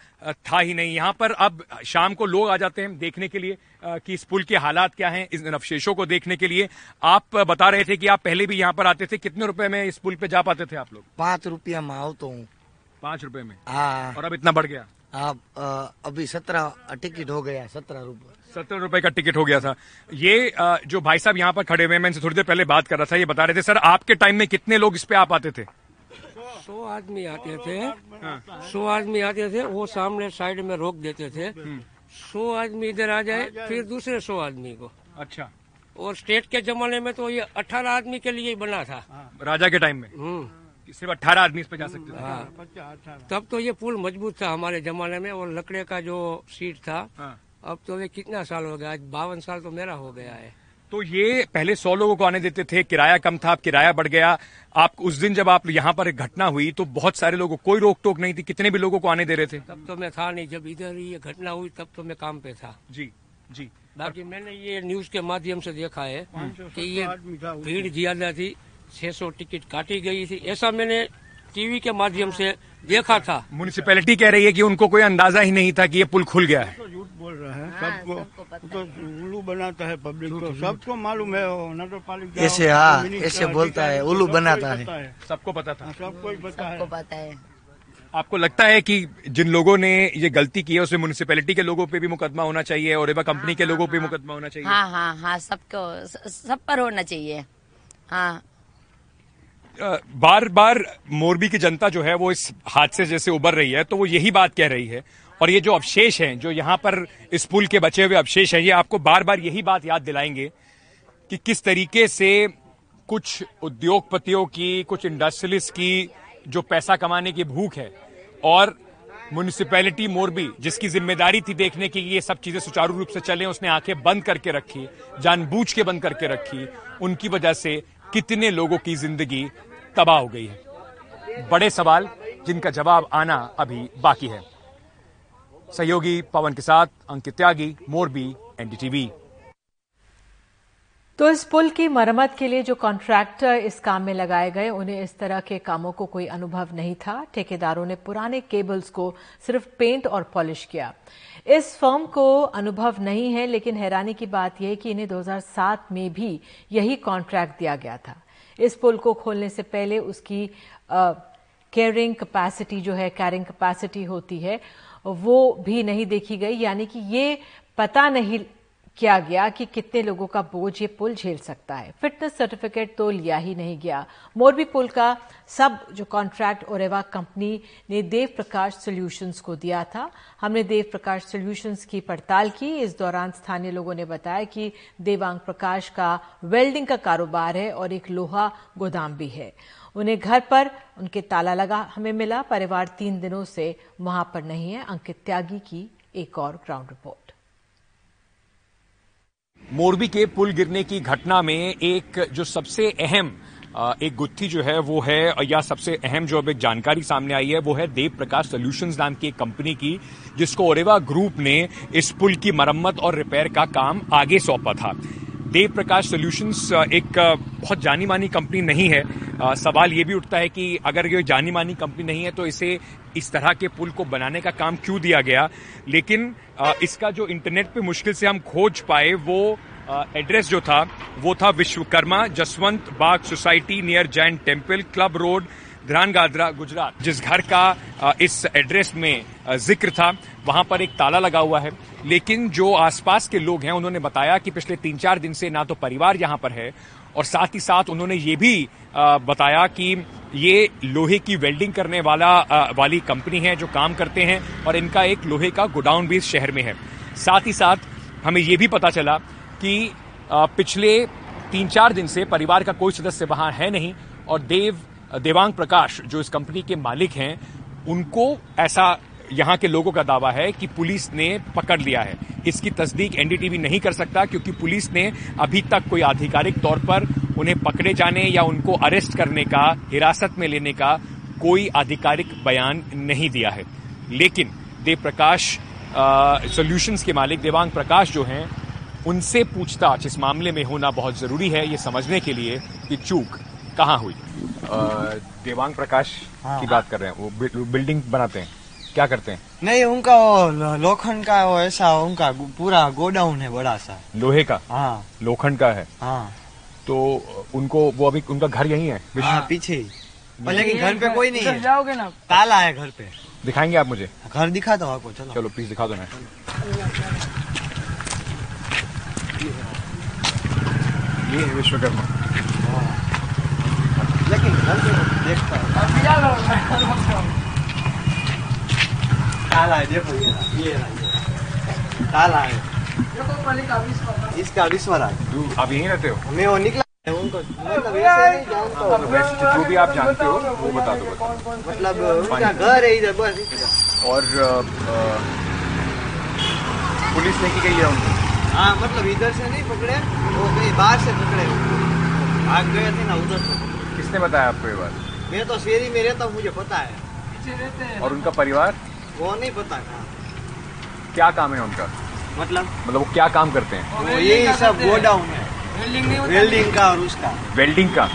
Speaker 4: था ही नहीं। यहाँ पर अब शाम को लोग आ जाते हैं देखने के लिए कि इस पुल के हालात क्या हैं इस अवशेषों को देखने के लिए। आप बता रहे थे कि आप पहले भी यहाँ पर आते थे। कितने रुपए में इस पुल पे जा पाते थे आप लोग?
Speaker 5: पाँच रुपया माओ तो हूँ।
Speaker 4: पाँच रुपए में?
Speaker 5: हाँ।
Speaker 4: और अब इतना बढ़ गया?
Speaker 5: आप आ, अभी सत्रह टिकट हो गया सत्रह रुपए।
Speaker 4: सत्रह रुपए का टिकट हो गया था। ये आ, जो भाई साहब यहाँ पर खड़े हुए मैं इनसे थोड़ी देर पहले बात कर रहा था ये बता रहे थे सर आपके टाइम में कितने लोग इस पे आप आते थे?
Speaker 6: सौ आदमी आते थे। सौ आदमी आते थे वो सामने साइड में रोक देते थे। सौ आदमी इधर आ जाए फिर दूसरे सौ आदमी को।
Speaker 4: अच्छा।
Speaker 6: और स्टेट के जमाने में तो ये अठारह आदमी के लिए ही बना था।
Speaker 4: राजा के टाइम में। हम्म। सिर्फ़ अठारह आदमी इस पे जा सकते थे।
Speaker 6: हाँ। तब तो ये पुल मज़बूत था हमारे जमाने में और लकड़े का जो सीट था हाँ। अब तो ये कितना साल हो गया? आज बावन साल तो मेरा हो गया है।
Speaker 4: तो ये पहले सौ लोगों को आने देते थे किराया कम था अब किराया बढ़ गया। आप उस दिन जब आप यहाँ पर एक घटना हुई तो बहुत सारे लोगों को कोई रोक टोक नहीं थी कितने भी लोगों को आने दे रहे थे।
Speaker 6: तब तो मैं था नहीं जब इधर ये घटना हुई तब तो मैं काम पे था।
Speaker 4: जी जी।
Speaker 6: बाकी मैंने ये न्यूज़ के माध्यम से देखा है कि ये भीड़ ज़्यादा थी 600 टिकट काटी गई थी। ऐसा मैंने टीवी के माध्यम से देखा था।
Speaker 4: म्यूनिसिपैलिटी कह रही है कि उनको कोई अंदाज़ा ही नहीं था कि ये पुल खुल गया है।
Speaker 7: तो झूठ बोल रहा है। हाँ, सबको तो उल्लू बनाता है पब्लिक को। सबको मालूम है नगर पालिका
Speaker 5: ऐसे हाँ ऐसे बोलता है उल्लू बनाता है।
Speaker 4: सबको पता था।
Speaker 7: सबको पता है।
Speaker 4: आपको लगता है कि जिन लोगों ने ये गलती की है उसमें म्यूनिसिपैलिटी के लोगों पे भी मुकदमा होना चाहिए और एवं कंपनी के लोगों पे मुकदमा होना चाहिए?
Speaker 8: हाँ हाँ हाँ सबको सब पर होना चाहिए। हाँ
Speaker 4: बार बार मोरबी की जनता जो है वो इस हादसे जैसे उबर रही है तो वो यही बात कह रही है। और ये जो अवशेष हैं, जो यहाँ पर इस पुल के बचे हुए अवशेष हैं, ये आपको बार बार यही बात याद दिलाएँगे कि किस तरीके से कुछ उद्योगपतियों की, कुछ इंडस्ट्रियलिस्ट की जो पैसा कमाने की भूख है और म्यूनिसिपैलिटी मोरबी, जिसकी ज़िम्मेदारी थी देखने की ये सब चीज़ें सुचारू रूप से चले, उसने आँखें बंद करके रखी, जानबूझ के बंद करके रखी, उनकी वजह से कितने लोगों की ज़िंदगी तबाह हो गई है? बड़े सवाल जिनका जवाब आना अभी बाकी है। सहयोगी पवन के साथ अंकित त्यागी, मोरबी, एनडीटीवी।
Speaker 1: तो इस पुल की मरम्मत के लिए जो कॉन्ट्रैक्टर इस काम में लगाए गए, उन्हें इस तरह के कामों को कोई अनुभव नहीं था। ठेकेदारों ने पुराने केबल्स को सिर्फ़ पेंट और पॉलिश किया। इस फर्म को अनुभव नहीं है, लेकिन हैरानी की बात यह कि इन्हें 2007 में भी यही कॉन्ट्रैक्ट दिया गया था। इस पुल को खोलने से पहले उसकी कैरिंग कैपेसिटी जो है कैरिंग कैपेसिटी होती है, वो भी नहीं देखी गई। यानी कि ये पता नहीं किया गया कि कितने लोगों का बोझ ये पुल झेल सकता है। फिटनेस सर्टिफिकेट तो लिया ही नहीं गया। मोरबी पुल का सब जो कॉन्ट्रैक्ट ओरेवा कंपनी ने देव प्रकाश सोल्यूशंस को दिया था। हमने देव प्रकाश सोल्यूशंस की पड़ताल की। इस दौरान स्थानीय लोगों ने बताया कि देवांग प्रकाश का वेल्डिंग का कारोबार है और एक लोहा गोदाम भी है। उन्हें घर पर उनके ताला लगा हमें मिला। परिवार तीन दिनों से वहाँ पर नहीं है। अंकित त्यागी की एक और ग्राउंड रिपोर्ट
Speaker 4: मोरबी के पुल गिरने की घटना में एक जो सबसे अहम एक गुत्थी जो है, वो है, या सबसे अहम जो अब एक जानकारी सामने आई है, वो है देव प्रकाश सोल्यूशंस नाम की एक कंपनी की, जिसको ओरेवा ग्रुप ने इस पुल की मरम्मत और रिपेयर का काम आगे सौंपा था। देव प्रकाश सोल्यूशंस एक बहुत जानी मानी कंपनी नहीं है। सवाल ये भी उठता है कि अगर ये जानी मानी कंपनी नहीं है तो इसे इस तरह के पुल को बनाने का काम क्यों दिया गया? लेकिन इसका जो इंटरनेट पे मुश्किल से हम खोज पाए, वो एड्रेस जो था, वो था Vishwakarma Jaswant Bagh society near Jain temple club road Dhrangadhra Gujarat जिस घर का इस एड्रेस में ज़िक्र था, वहाँ पर एक ताला लगा हुआ है। लेकिन जो आसपास के लोग हैं, उन्होंने बताया कि पिछले तीन चार दिन से ना तो परिवार यहाँ पर है, और साथ ही साथ उन्होंने ये भी बताया कि ये लोहे की वेल्डिंग करने वाला वाली कंपनी है जो काम करते हैं, और इनका एक लोहे का गोडाउन भी इस शहर में है। साथ ही साथ हमें ये भी पता चला कि पिछले तीन चार दिन से परिवार का कोई सदस्य वहाँ है नहीं, और देव, देवांग प्रकाश जो इस कंपनी के मालिक हैं, उनको ऐसा यहाँ के लोगों का दावा है कि पुलिस ने पकड़ लिया है। इसकी तस्दीक एनडीटीवी नहीं कर सकता क्योंकि पुलिस ने अभी तक कोई आधिकारिक तौर पर उन्हें पकड़े जाने या उनको अरेस्ट करने का हिरासत में लेने का कोई आधिकारिक बयान नहीं दिया है। लेकिन देव प्रकाश सोल्यूशंस के मालिक देवांग प्रकाश जो हैं उनसे पूछताछ इस मामले में होना बहुत ज़रूरी है ये समझने के लिए कि चूक कहाँ हुई। देवांग प्रकाश हाँ। की बात कर रहे हैं वो बिल्डिंग बनाते हैं। क्या करते हैं?
Speaker 9: नहीं उनका वो लोखंड का वो ऐसा उनका पूरा गोडाउन है बड़ा सा।
Speaker 4: लोहे का?
Speaker 9: हाँ।
Speaker 4: लोखंड का है?
Speaker 9: हाँ।
Speaker 4: तो उनको वो अभी उनका घर यही है?
Speaker 9: हाँ, पीछे ही। लेकिन घर पे कोई नहीं है। जाओगे ना? ताला है घर पे।
Speaker 4: दिखाएँगे आप मुझे?
Speaker 9: घर दिखा दो आपको चलो।
Speaker 4: चलो प्लीज़ दिखा दो ना। ये है विश्वकर्मा।
Speaker 9: लेकिन घर देखता ताला है देखो ये ये ताला है। इसका विश्वरा
Speaker 4: आप यहीं रहते हो?
Speaker 9: मैं वो निकला
Speaker 4: मतलब जो भी आप जानते हो वो बता दो
Speaker 9: मतलब उनका घर है इधर बस।
Speaker 4: और पुलिस लेके गई है उनको?
Speaker 9: हाँ मतलब इधर से नहीं पकड़े वो कहीं बाहर से पकड़े। भाग गए थे ना उधर से।
Speaker 4: किसने बताया आपको ये बात?
Speaker 9: मैं तो शेरी में रहता हूँ मुझे पता है। पीछे रहते
Speaker 4: हैं। और उनका परिवार?
Speaker 9: वो नहीं पता
Speaker 4: कहाँ क्या काम है उनका?
Speaker 9: मतलब?
Speaker 4: मतलब वो क्या काम करते हैं?
Speaker 9: वो यही सब गोडाउन है। वेल्डिंग वेल्डिंग का और उसका।
Speaker 4: वेल्डिंग का?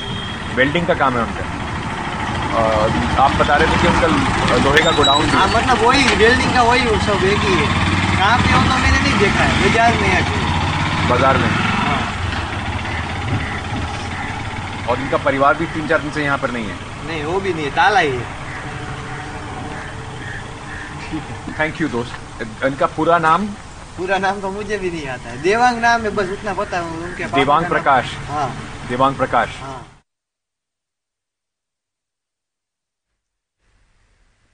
Speaker 4: वेल्डिंग का काम है उनका। आप बता रहे थे कि उनका लोहे का गोडाउन
Speaker 9: हाँ मतलब वही वेल्डिंग का वही सब एक ही है। कहाँ पे हो तो मैंने नहीं देखा है। बाज़ार में है।
Speaker 4: बाज़ार में? हाँ। और इनका परिवार भी तीन चार दिन से यहाँ पर नहीं है?
Speaker 9: नहीं वो भी नहीं है। ताला ही है।
Speaker 4: थैंक यू दोस्त। इनका पूरा नाम?
Speaker 9: पूरा नाम तो मुझे भी नहीं आता है। देवांग नाम है बस उतना पता है उनके
Speaker 4: देवांग प्रकाश।
Speaker 9: हाँ।
Speaker 4: देवांग प्रकाश।
Speaker 9: हाँ।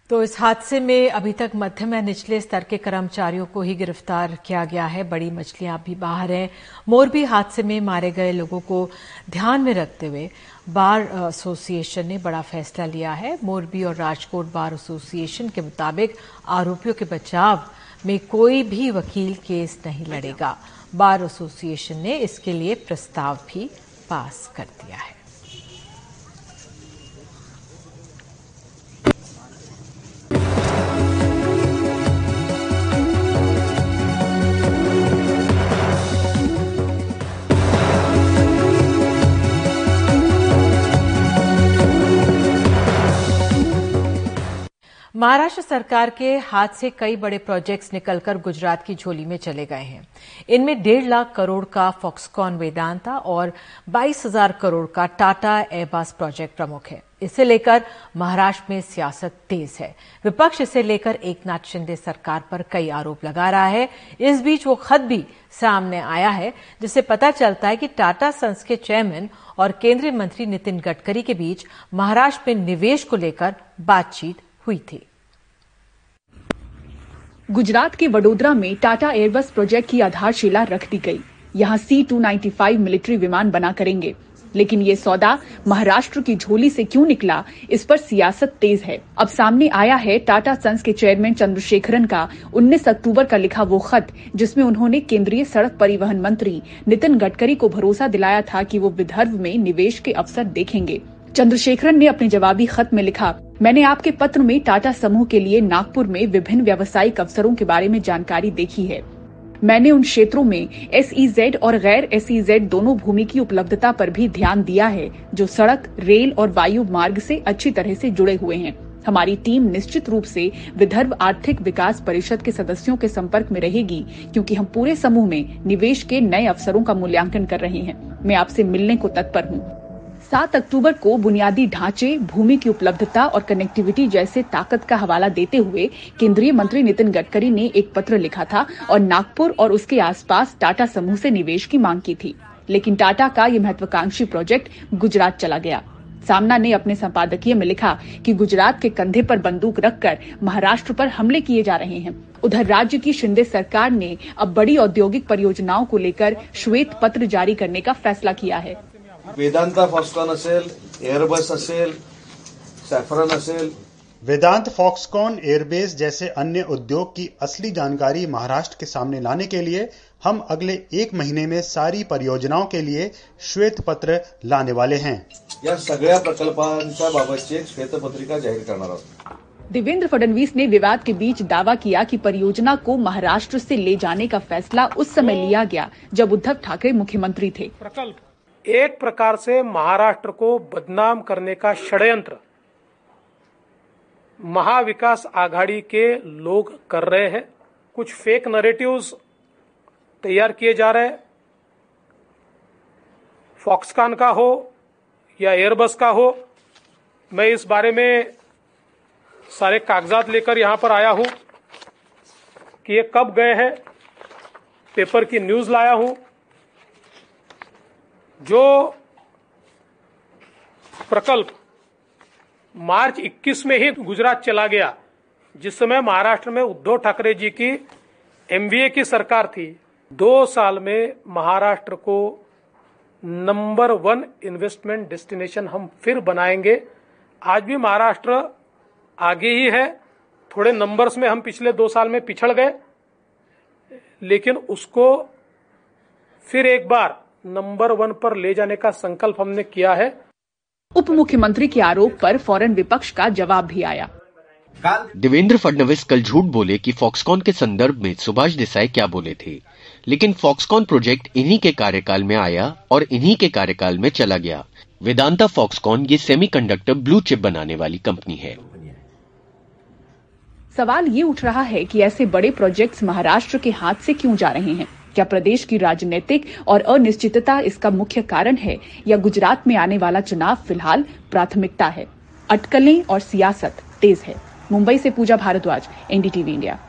Speaker 1: तो इस हादसे में अभी तक मध्यम या निचले स्तर के कर्मचारियों को ही गिरफ़्तार किया गया है। बड़ी मछलियाँ भी बाहर हैं। मोरबी हादसे में मारे गए लोगों को ध्यान में रखते हुए बार एसोसिएशन ने बड़ा फैसला लिया है। मोरबी और राजकोट बार एसोसिएशन के मुताबिक आरोपियों के बचाव में कोई भी वकील केस नहीं लड़ेगा। बार एसोसिएशन ने इसके लिए प्रस्ताव भी पास कर दिया है। महाराष्ट्र सरकार के हाथ से कई बड़े प्रोजेक्ट्स निकलकर गुजरात की झोली में चले गए हैं। इनमें डेढ़ लाख करोड़ का फॉक्सकॉन वेदांता और बाईस हज़ार करोड़ का टाटा एयरबस प्रोजेक्ट प्रमुख है। इसे लेकर महाराष्ट्र में सियासत तेज है। विपक्ष इसे लेकर एक नाथ शिंदे सरकार पर कई आरोप लगा रहा है। इस बीच वो खत भी सामने आया है, जिससे पता चलता है कि टाटा सन्स के चेयरमैन और केंद्रीय मंत्री नितिन गडकरी के बीच महाराष्ट्र में निवेश को लेकर बातचीत हुई थी।
Speaker 10: गुजरात के वडोदरा में टाटा एयरबस प्रोजेक्ट की आधारशिला रख दी गई। यहाँ सी टू मिलिट्री विमान बना करेंगे। लेकिन ये सौदा महाराष्ट्र की झोली से क्यों निकला, इस पर सियासत तेज है। अब सामने आया है टाटा सन्स के चेयरमैन चंद्रशेखरन का। 19 अक्टूबर का लिखा वो खत, जिसमें उन्होंने केंद्रीय सड़क परिवहन मंत्री नितिन गडकरी को भरोसा दिलाया था कि वो विदर्भ में निवेश के अवसर देखेंगे। चंद्रशेखरन ने अपने जवाबी खत में लिखा, मैंने आपके पत्र में टाटा समूह के लिए नागपुर में विभिन्न व्यावसायिक अवसरों के बारे में जानकारी देखी है। मैंने उन क्षेत्रों में एस e और गैर एस e दोनों भूमि की उपलब्धता पर भी ध्यान दिया है, जो सड़क, रेल और वायु मार्ग से अच्छी तरह से जुड़े हुए हैं। हमारी टीम निश्चित रूप से विदर्भ आर्थिक विकास परिषद के सदस्यों के संपर्क में रहेगी, क्योंकि हम पूरे समूह में निवेश के नए अवसरों का मूल्यांकन कर रहे हैं। मैं आपसे मिलने को तत्पर हूँ। सात अक्टूबर को बुनियादी ढांचे, भूमि की उपलब्धता और कनेक्टिविटी जैसे ताकत का हवाला देते हुए केंद्रीय मंत्री नितिन गडकरी ने एक पत्र लिखा था और नागपुर और उसके आसपास टाटा समूह से निवेश की मांग की थी। लेकिन टाटा का ये महत्वाकांक्षी प्रोजेक्ट गुजरात चला गया। सामना ने अपने संपादकीय में लिखा कि गुजरात के कंधे पर बंदूक रखकर महाराष्ट्र पर हमले किए जा रहे हैं। उधर राज्य की शिंदे सरकार ने अब बड़ी औद्योगिक परियोजनाओं को लेकर श्वेत पत्र जारी करने का फैसला किया है।
Speaker 11: वेदांता फॉक्सकॉन असेल एयरबस असेल सैफरन असेल.
Speaker 12: वेदांत फॉक्सकॉन एयरबेस जैसे अन्य उद्योग की असली जानकारी महाराष्ट्र के सामने लाने के लिए हम अगले एक महीने में सारी परियोजनाओं के लिए श्वेत पत्र लाने वाले हैं।
Speaker 11: या सगळ्या प्रकल्पांच्या बाबतची एक श्वेतपत्रिका जाहीर करणार आहोत.
Speaker 10: देवेंद्र फडणवीस ने विवाद के बीच दावा किया कि परियोजना को महाराष्ट्र से ले जाने का फैसला उस समय लिया गया जब उद्धव ठाकरे मुख्यमंत्री थे।
Speaker 13: प्रकल्प एक प्रकार से महाराष्ट्र को बदनाम करने का षड्यंत्र। महाविकास आघाड़ी के लोग कर रहे हैं। कुछ फेक नरेटिव्स तैयार किए जा रहे हैं। फॉक्सकॉन का हो या एयरबस का हो। मैं इस बारे में सारे कागजात लेकर यहाँ पर आया हूँ कि ये कब गए हैं। पेपर की न्यूज़ लाया हूँ। जो प्रकल्प मार्च 21 में ही गुजरात चला गया, जिस समय महाराष्ट्र में उद्धव ठाकरे जी की एमबीए की सरकार थी, दो साल में महाराष्ट्र को नंबर वन इन्वेस्टमेंट डेस्टिनेशन हम फिर बनाएँगे। आज भी महाराष्ट्र आगे ही है, थोड़े नंबर्स में हम पिछले दो साल में पिछड़ गए, लेकिन उसको फिर एक बार नंबर वन पर ले जाने का संकल्प हमने किया है।
Speaker 10: उप मुख्यमंत्री के आरोप पर फ़ौरन विपक्ष का जवाब भी आया।
Speaker 14: देवेंद्र फडणवीस कल झूठ बोले कि फॉक्सकॉन के संदर्भ में सुभाष देसाई क्या बोले थे। लेकिन फॉक्सकॉन प्रोजेक्ट इन्हीं के कार्यकाल में आया और इन्हीं के कार्यकाल में चला गया। वेदांता फॉक्सकॉन ये सेमीकंडक्टर ब्लू चिप बनाने वाली कंपनी है।
Speaker 10: सवाल ये उठ रहा है कि ऐसे बड़े प्रोजेक्ट्स महाराष्ट्र के हाथ से क्यों जा रहे हैं? क्या प्रदेश की राजनीतिक और अनिश्चितता इसका मुख्य कारण है, या गुजरात में आने वाला चुनाव फ़िलहाल प्राथमिकता है? अटकलें और सियासत तेज है। मुंबई से पूजा भारद्वाज, एनडीटीवी इंडिया।